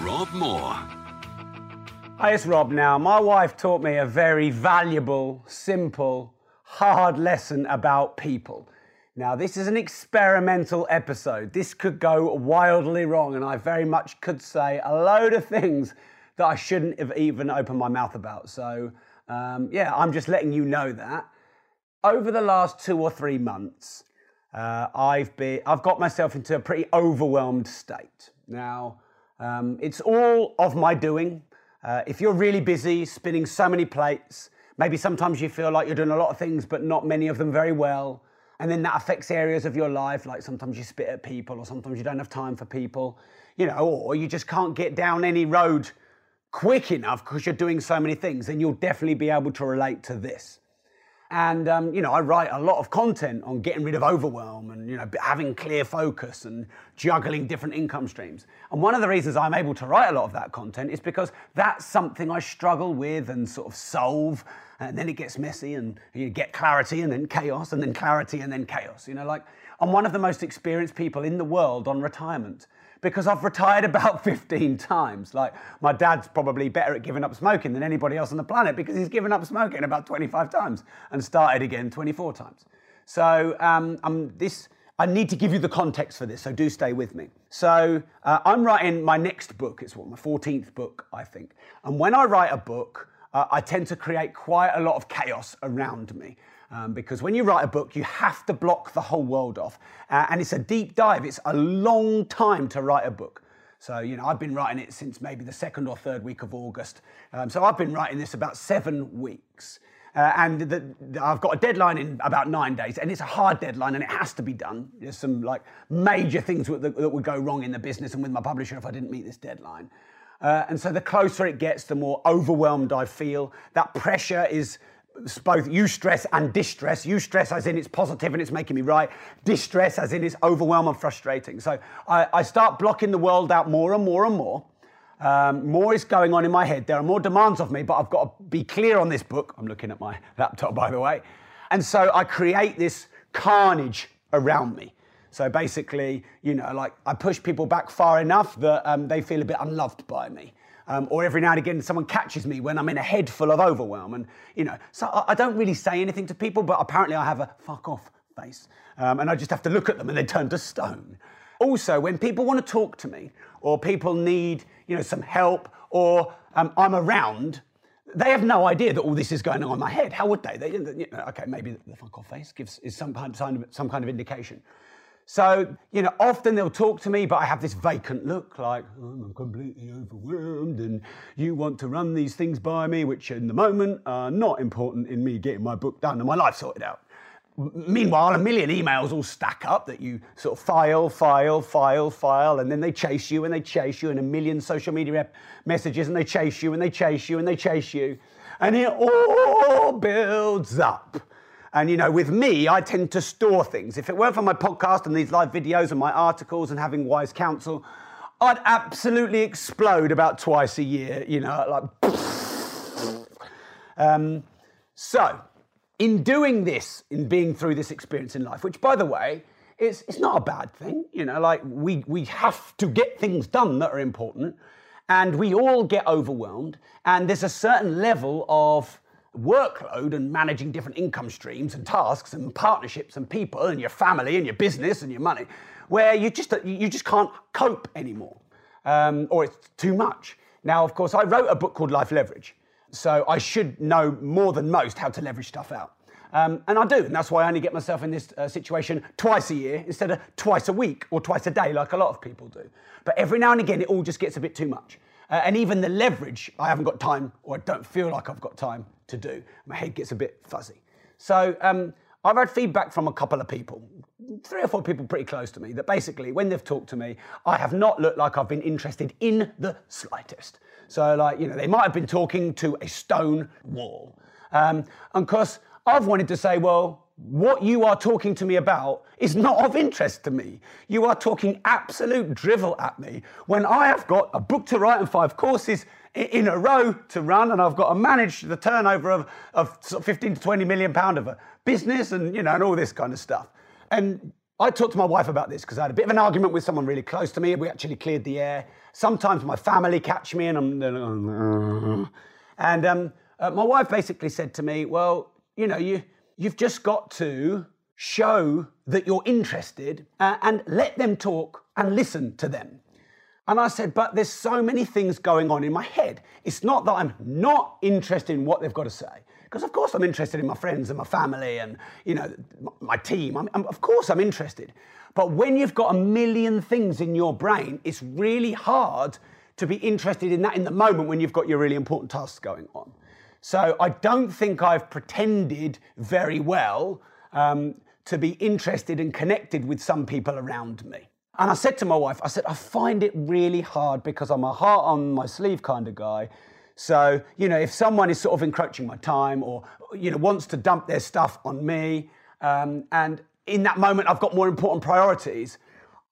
Rob Moore. Hi, it's Rob now. My wife taught me a very valuable, simple, hard lesson about people. Now, this is an experimental episode. This could go wildly wrong, and I very much could say a load of things that I shouldn't have even opened my mouth about. So, um, yeah, I'm just letting you know that. Over the last two or three months, uh, I've been, I've got myself into a pretty overwhelmed state. Now, um, it's all of my doing. Uh, if you're really busy, spinning so many plates, maybe sometimes you feel like you're doing a lot of things, but not many of them very well. And then that affects areas of your life, like sometimes you spit at people, or sometimes you don't have time for people, you know, or you just can't get down any road quick enough because you're doing so many things, then you'll definitely be able to relate to this. And um, you know, I write a lot of content on getting rid of overwhelm and you know having clear focus and juggling different income streams. And one of the reasons I'm able to write a lot of that content is because that's something I struggle with and sort of solve. And then it gets messy, and you get clarity, and then chaos, and then clarity, and then chaos. You know, like I'm one of the most experienced people in the world on retirement because I've retired about 15 times. Like, my dad's probably better at giving up smoking than anybody else on the planet because he's given up smoking about 25 times and started again 24 times. So, um, I'm this. I need to give you the context for this, so do stay with me. So, uh, I'm writing my next book. It's what my 14th book, I think. And when I write a book, uh, I tend to create quite a lot of chaos around me. Um, because when you write a book, you have to block the whole world off. Uh, and it's a deep dive, it's a long time to write a book. So, you know, I've been writing it since maybe the second or third week of August. Um, so I've been writing this about seven weeks. Uh, and the, the- I've got a deadline in about nine days, and it's a hard deadline, and it has to be done. There's some like major things that, that would go wrong in the business and with my publisher if I didn't meet this deadline. Uh, and so the closer it gets, the more overwhelmed I feel. That pressure is it's both eustress and distress. Eustress as in it's positive and it's making me right. Distress as in it's overwhelming and frustrating. So I, I start blocking the world out more and more and more. Um, more is going on in my head. There are more demands of me, but I've got to be clear on this book. I'm looking at my laptop, by the way. And so I create this carnage around me. So basically, you know, like I push people back far enough that um, they feel a bit unloved by me. Um, or every now and again, someone catches me when I'm in a head full of overwhelm. And, you know, so I, I don't really say anything to people, but apparently I have a fuck off face. Um, and I just have to look at them and they turn to stone. Also, when people want to talk to me, or people need, you know, some help, or um, I'm around, they have no idea that all this is going on in my head. How would they? they you know, okay, maybe the fuck off face gives is some kind, of, some kind of indication. So, you know, often they'll talk to me, but I have this vacant look like, "Oh, I'm completely overwhelmed and you want to run these things by me, which in the moment are not important in me getting my book done and my life sorted out. Meanwhile, a million emails all stack up that you sort of file, file, file, file, and then they chase you and they chase you, and a million social media messages, and they chase you and they chase you and they chase you. And it all builds up. And you know, with me, I tend to store things. If it weren't for my podcast and these live videos and my articles and having wise counsel, I'd absolutely explode about twice a year, you know, like. Um, so, in doing this, in being through this experience in life, which by the way, it's, it's not a bad thing, you know, like we, we have to get things done that are important, and we all get overwhelmed, and there's a certain level of workload and managing different income streams and tasks and partnerships and people and your family and your business and your money where you just you just can't cope anymore um, or it's too much now of course i wrote a book called life leverage so i should know more than most how to leverage stuff out um, and I do, and that's why I only get myself in this uh, situation twice a year instead of twice a week or twice a day, like a lot of people do. But every now and again, it all just gets a bit too much. Uh, and even the leverage, I haven't got time, or I don't feel like I've got time to do. My head gets a bit fuzzy. So um, I've had feedback from a couple of people, three or four people pretty close to me, that basically when they've talked to me, I have not looked like I've been interested in the slightest. So, like, you know, they might have been talking to a stone wall. Um, and of course, I've wanted to say, well, what you are talking to me about is not of interest to me. You are talking absolute drivel at me when I have got a book to write and five courses in a row to run, and I've got to manage the turnover of, of 15 to 20 million pound of a business and, you know, and all this kind of stuff. And I talked to my wife about this because I had a bit of an argument with someone really close to me. We actually cleared the air. Sometimes my family catch me and I'm. And um, uh, my wife basically said to me, Well, you know, you, you've just got to show that you're interested uh, and let them talk and listen to them. And I said, But there's so many things going on in my head. It's not that I'm not interested in what they've got to say because of course I'm interested in my friends and my family and you know my team. I'm, I'm, of course I'm interested, but when you've got a million things in your brain, it's really hard to be interested in that in the moment when you've got your really important tasks going on. So I don't think I've pretended very well um, to be interested and connected with some people around me. And I said to my wife, I said, I find it really hard because I'm a heart on my sleeve kind of guy so, you know, if someone is sort of encroaching my time or, you know, wants to dump their stuff on me, um, and in that moment I've got more important priorities,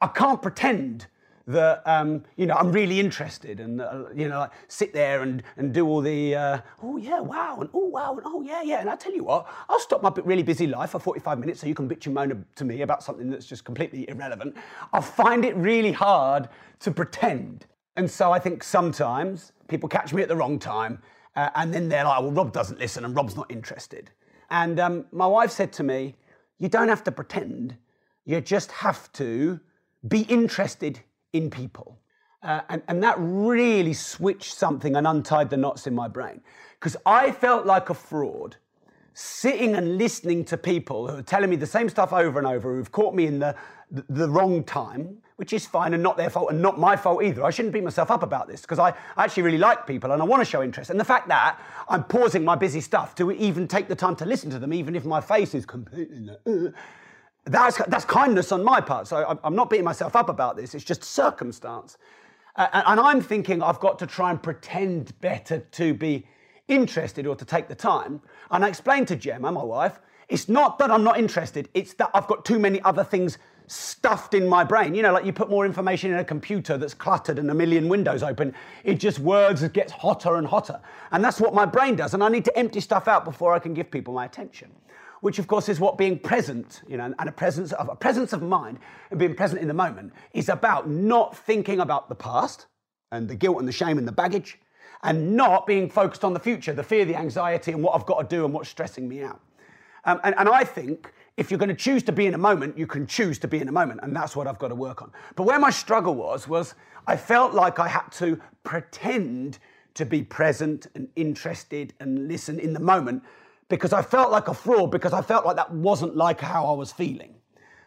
I can't pretend that, um, you know, I'm really interested and, uh, you know, like sit there and, and do all the, uh, oh, yeah, wow, and oh, wow, and oh, yeah, yeah. And I tell you what, I'll stop my really busy life for 45 minutes so you can bitch and moan to me about something that's just completely irrelevant. I find it really hard to pretend. And so I think sometimes people catch me at the wrong time, uh, and then they're like, well, Rob doesn't listen and Rob's not interested. And um, my wife said to me, you don't have to pretend, you just have to be interested in people. Uh, and, and that really switched something and untied the knots in my brain. Because I felt like a fraud sitting and listening to people who are telling me the same stuff over and over, who've caught me in the, the, the wrong time, which is fine and not their fault and not my fault either. I shouldn't beat myself up about this because I actually really like people and I want to show interest. And the fact that I'm pausing my busy stuff to even take the time to listen to them, even if my face is completely. That's, that's kindness on my part. So I'm not beating myself up about this. It's just circumstance. Uh, and I'm thinking I've got to try and pretend better to be interested or to take the time. And I explained to Gemma, my wife, it's not that I'm not interested, it's that I've got too many other things stuffed in my brain. You know, like you put more information in a computer that's cluttered and a million windows open, it just words gets hotter and hotter. And that's what my brain does. And I need to empty stuff out before I can give people my attention. Which, of course, is what being present, you know, and a presence of a presence of mind and being present in the moment is about not thinking about the past and the guilt and the shame and the baggage, and not being focused on the future, the fear, the anxiety, and what I've got to do and what's stressing me out. Um, and, and I think if you're going to choose to be in a moment, you can choose to be in a moment, and that's what I've got to work on. But where my struggle was, was I felt like I had to pretend to be present and interested and listen in the moment because I felt like a fraud because I felt like that wasn't like how I was feeling.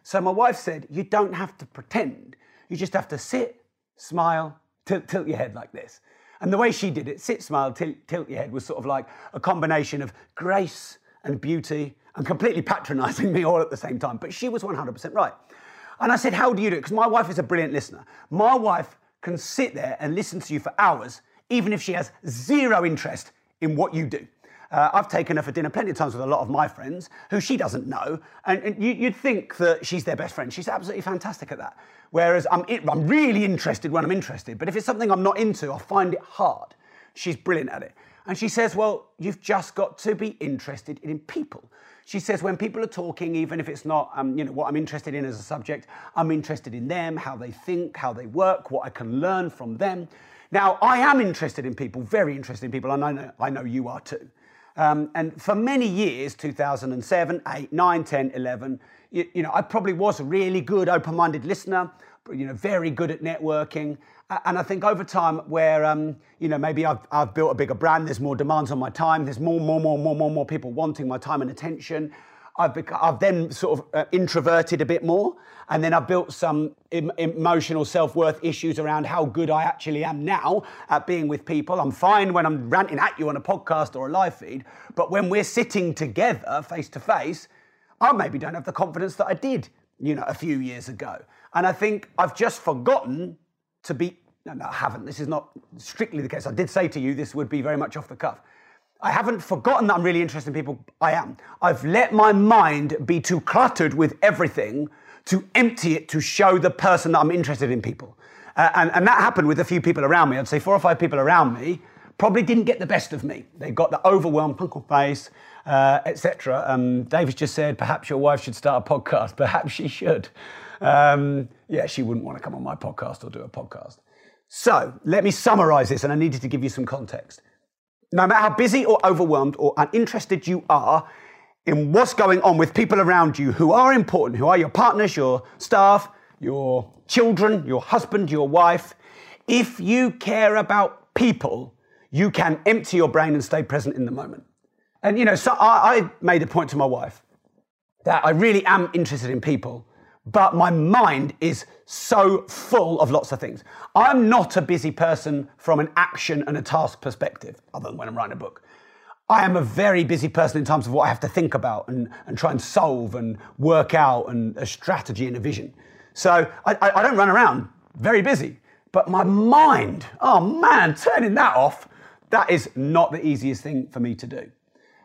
So my wife said, You don't have to pretend, you just have to sit, smile, tilt, tilt your head like this. And the way she did it, sit, smile, tilt, tilt your head, was sort of like a combination of grace and beauty and completely patronizing me all at the same time. But she was 100% right. And I said, How do you do it? Because my wife is a brilliant listener. My wife can sit there and listen to you for hours, even if she has zero interest in what you do. Uh, I've taken her for dinner plenty of times with a lot of my friends who she doesn't know, and, and you, would think that she's their best friend. She's absolutely fantastic at that. Whereas I'm, I'm really interested when I'm interested, but if it's something I'm not into, I find it hard. She's brilliant at it. And she says, Well, you've just got to be interested in people. She says, when people are talking, even if it's not um, you know, what I'm interested in as a subject, I'm interested in them, how they think, how they work, what I can learn from them. Now, I am interested in people, very interested in people, and I know, I know you are too. Um, and for many years, 2007, 8, 9, 10, 11, you, you know, I probably was a really good, open minded listener, you know, very good at networking. And I think over time, where um, you know maybe I've, I've built a bigger brand, there's more demands on my time, there's more, more, more, more, more, more people wanting my time and attention. I've, I've then sort of uh, introverted a bit more. And then I've built some em- emotional self worth issues around how good I actually am now at being with people. I'm fine when I'm ranting at you on a podcast or a live feed. But when we're sitting together face to face, I maybe don't have the confidence that I did, you know, a few years ago. And I think I've just forgotten to be. No, no, I haven't. This is not strictly the case. I did say to you this would be very much off the cuff. I haven't forgotten that I'm really interested in people. I am. I've let my mind be too cluttered with everything to empty it to show the person that I'm interested in people. Uh, and, and that happened with a few people around me. I'd say four or five people around me probably didn't get the best of me. They got the overwhelmed, punkle face, uh, etc. Um, David just said, perhaps your wife should start a podcast. Perhaps she should. Um, yeah, she wouldn't want to come on my podcast or do a podcast. So let me summarize this, and I needed to give you some context. No matter how busy or overwhelmed or uninterested you are in what's going on with people around you who are important, who are your partners, your staff, your children, your husband, your wife, if you care about people, you can empty your brain and stay present in the moment. And you know, so I, I made a point to my wife that I really am interested in people, but my mind is so full of lots of things. I'm not a busy person from an action and a task perspective, other than when I'm writing a book. I am a very busy person in terms of what I have to think about and, and try and solve and work out and a strategy and a vision. So I, I, I don't run around very busy, but my mind, oh man, turning that off, that is not the easiest thing for me to do.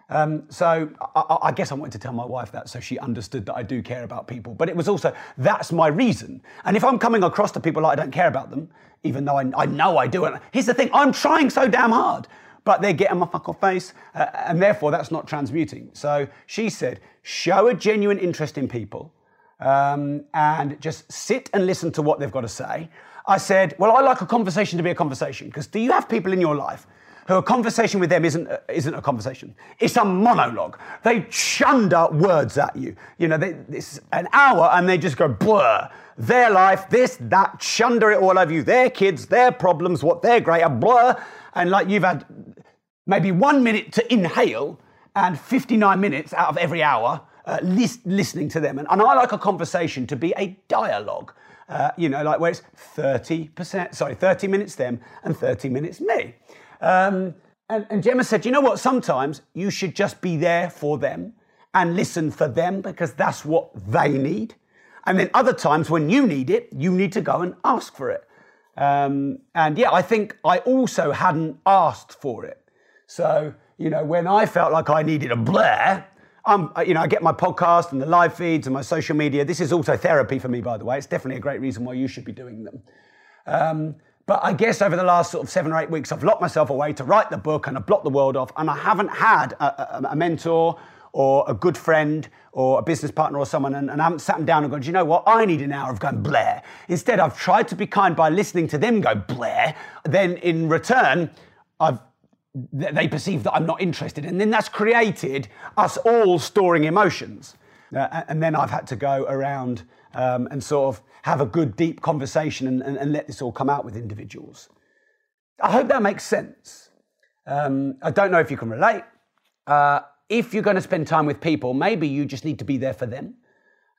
Um, so I, I, guess I wanted to tell my wife that so she understood that I do care about people. But it was also, that's my reason. And if I'm coming across to people like I don't care about them, even though I, I know I do, and here's the thing, I'm trying so damn hard, but they're getting my fuck off face, uh, and therefore that's not transmuting. So she said, show a genuine interest in people um, and just sit and listen to what they've got to say. I said, well, I like a conversation to be a conversation because do you have people in your life who a conversation with them isn't a, isn't a conversation. It's a monologue. They chunder words at you. You know, they, it's an hour and they just go blur. Their life, this, that, chunder it all over you. Their kids, their problems, what they're great at, blur. And like you've had maybe one minute to inhale and 59 minutes out of every hour uh, lis- listening to them. And, and I like a conversation to be a dialogue. Uh, you know, like where it's 30%, sorry, 30 minutes them and 30 minutes me. Um, and, and Gemma said, you know what? Sometimes you should just be there for them and listen for them because that's what they need. And then other times when you need it, you need to go and ask for it. Um, and yeah, I think I also hadn't asked for it. So, you know, when I felt like I needed a Blair, I'm, you know, I get my podcast and the live feeds and my social media. This is also therapy for me, by the way. It's definitely a great reason why you should be doing them. Um, but I guess over the last sort of seven or eight weeks, I've locked myself away to write the book and I've blocked the world off. And I haven't had a, a, a mentor or a good friend or a business partner or someone and, and I haven't sat them down and gone, do you know what? I need an hour of going Blair. Instead, I've tried to be kind by listening to them go Blair. Then in return, I've they perceive that I'm not interested. And then that's created us all storing emotions. Uh, and then I've had to go around um, and sort of have a good, deep conversation and, and, and, let this all come out with individuals. I hope that makes sense. Um, I don't know if you can relate. Uh, if you're going to spend time with people, maybe you just need to be there for them.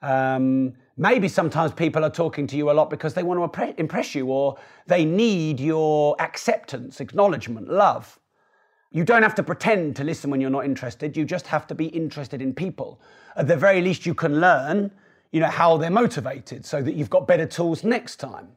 Um, maybe sometimes people are talking to you a lot because they want to impress you or they need your acceptance, acknowledgement, love. You don't have to pretend to listen when you're not interested. You just have to be interested in people. At the very least, you can learn you know, how they're motivated so that you've got better tools next time.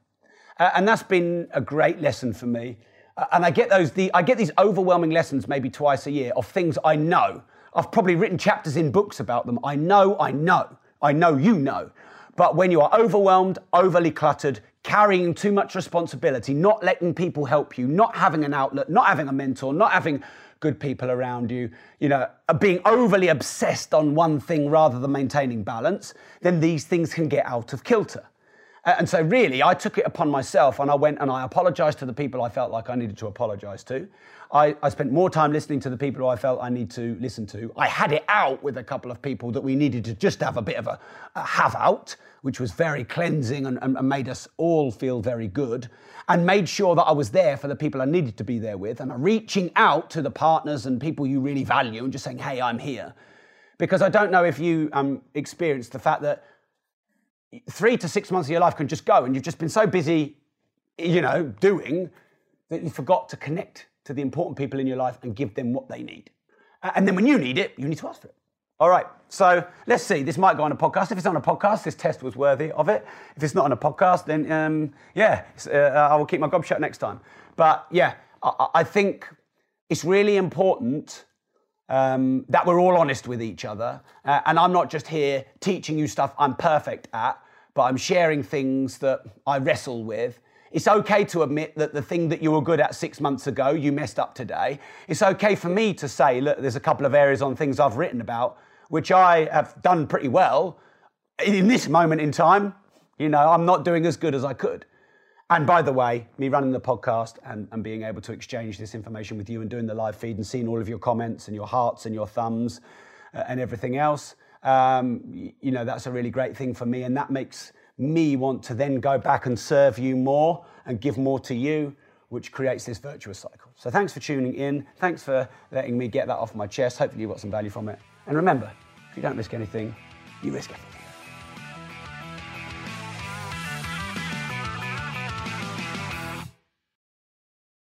Uh, and that's been a great lesson for me. Uh, and I get those, the, I get these overwhelming lessons maybe twice a year of things I know. I've probably written chapters in books about them. I know, I know, I know you know. But when you are overwhelmed, overly cluttered, carrying too much responsibility, not letting people help you, not having an outlet, not having a mentor, not having good people around you, you know, uh, being overly obsessed on one thing rather than maintaining balance, then these things can get out of kilter. And so, really, I took it upon myself and I went and I apologized to the people I felt like I needed to apologize to. I, I, spent more time listening to the people who I felt I need to listen to. I had it out with a couple of people that we needed to just have a bit of a, a have out, which was very cleansing and, and, made us all feel very good and made sure that I was there for the people I needed to be there with and reaching out to the partners and people you really value and just saying, hey, I'm here. because I don't know if you um, experienced the fact that three to six months of your life can just go and you've just been so busy, you know, doing that you forgot to connect to the important people in your life and give them what they need. And then when you need it, you need to ask for it. All right, so let's see. This might go on a podcast. If it's on a podcast, this test was worthy of it. If it's not on a podcast, then um, yeah, uh, I will keep my gob shut next time. But yeah, I, I- think it's really important um, that we're all honest with each other. Uh, and I'm not just here teaching you stuff I'm perfect at, but I'm sharing things that I wrestle with. It's okay to admit that the thing that you were good at six months ago, you messed up today. It's okay for me to say, look, there's a couple of areas on things I've written about, which I have done pretty well. In this moment in time, you know, I'm not doing as good as I could. And by the way, me running the podcast and, and being able to exchange this information with you and doing the live feed and seeing all of your comments and your hearts and your thumbs uh, and everything else, um, you know, that's a really great thing for me. And that makes me want to then go back and serve you more and give more to you, which creates this virtuous cycle. So thanks for tuning in. Thanks for letting me get that off my chest. Hopefully, you got some value from it. And remember, if you don't risk anything, you risk everything.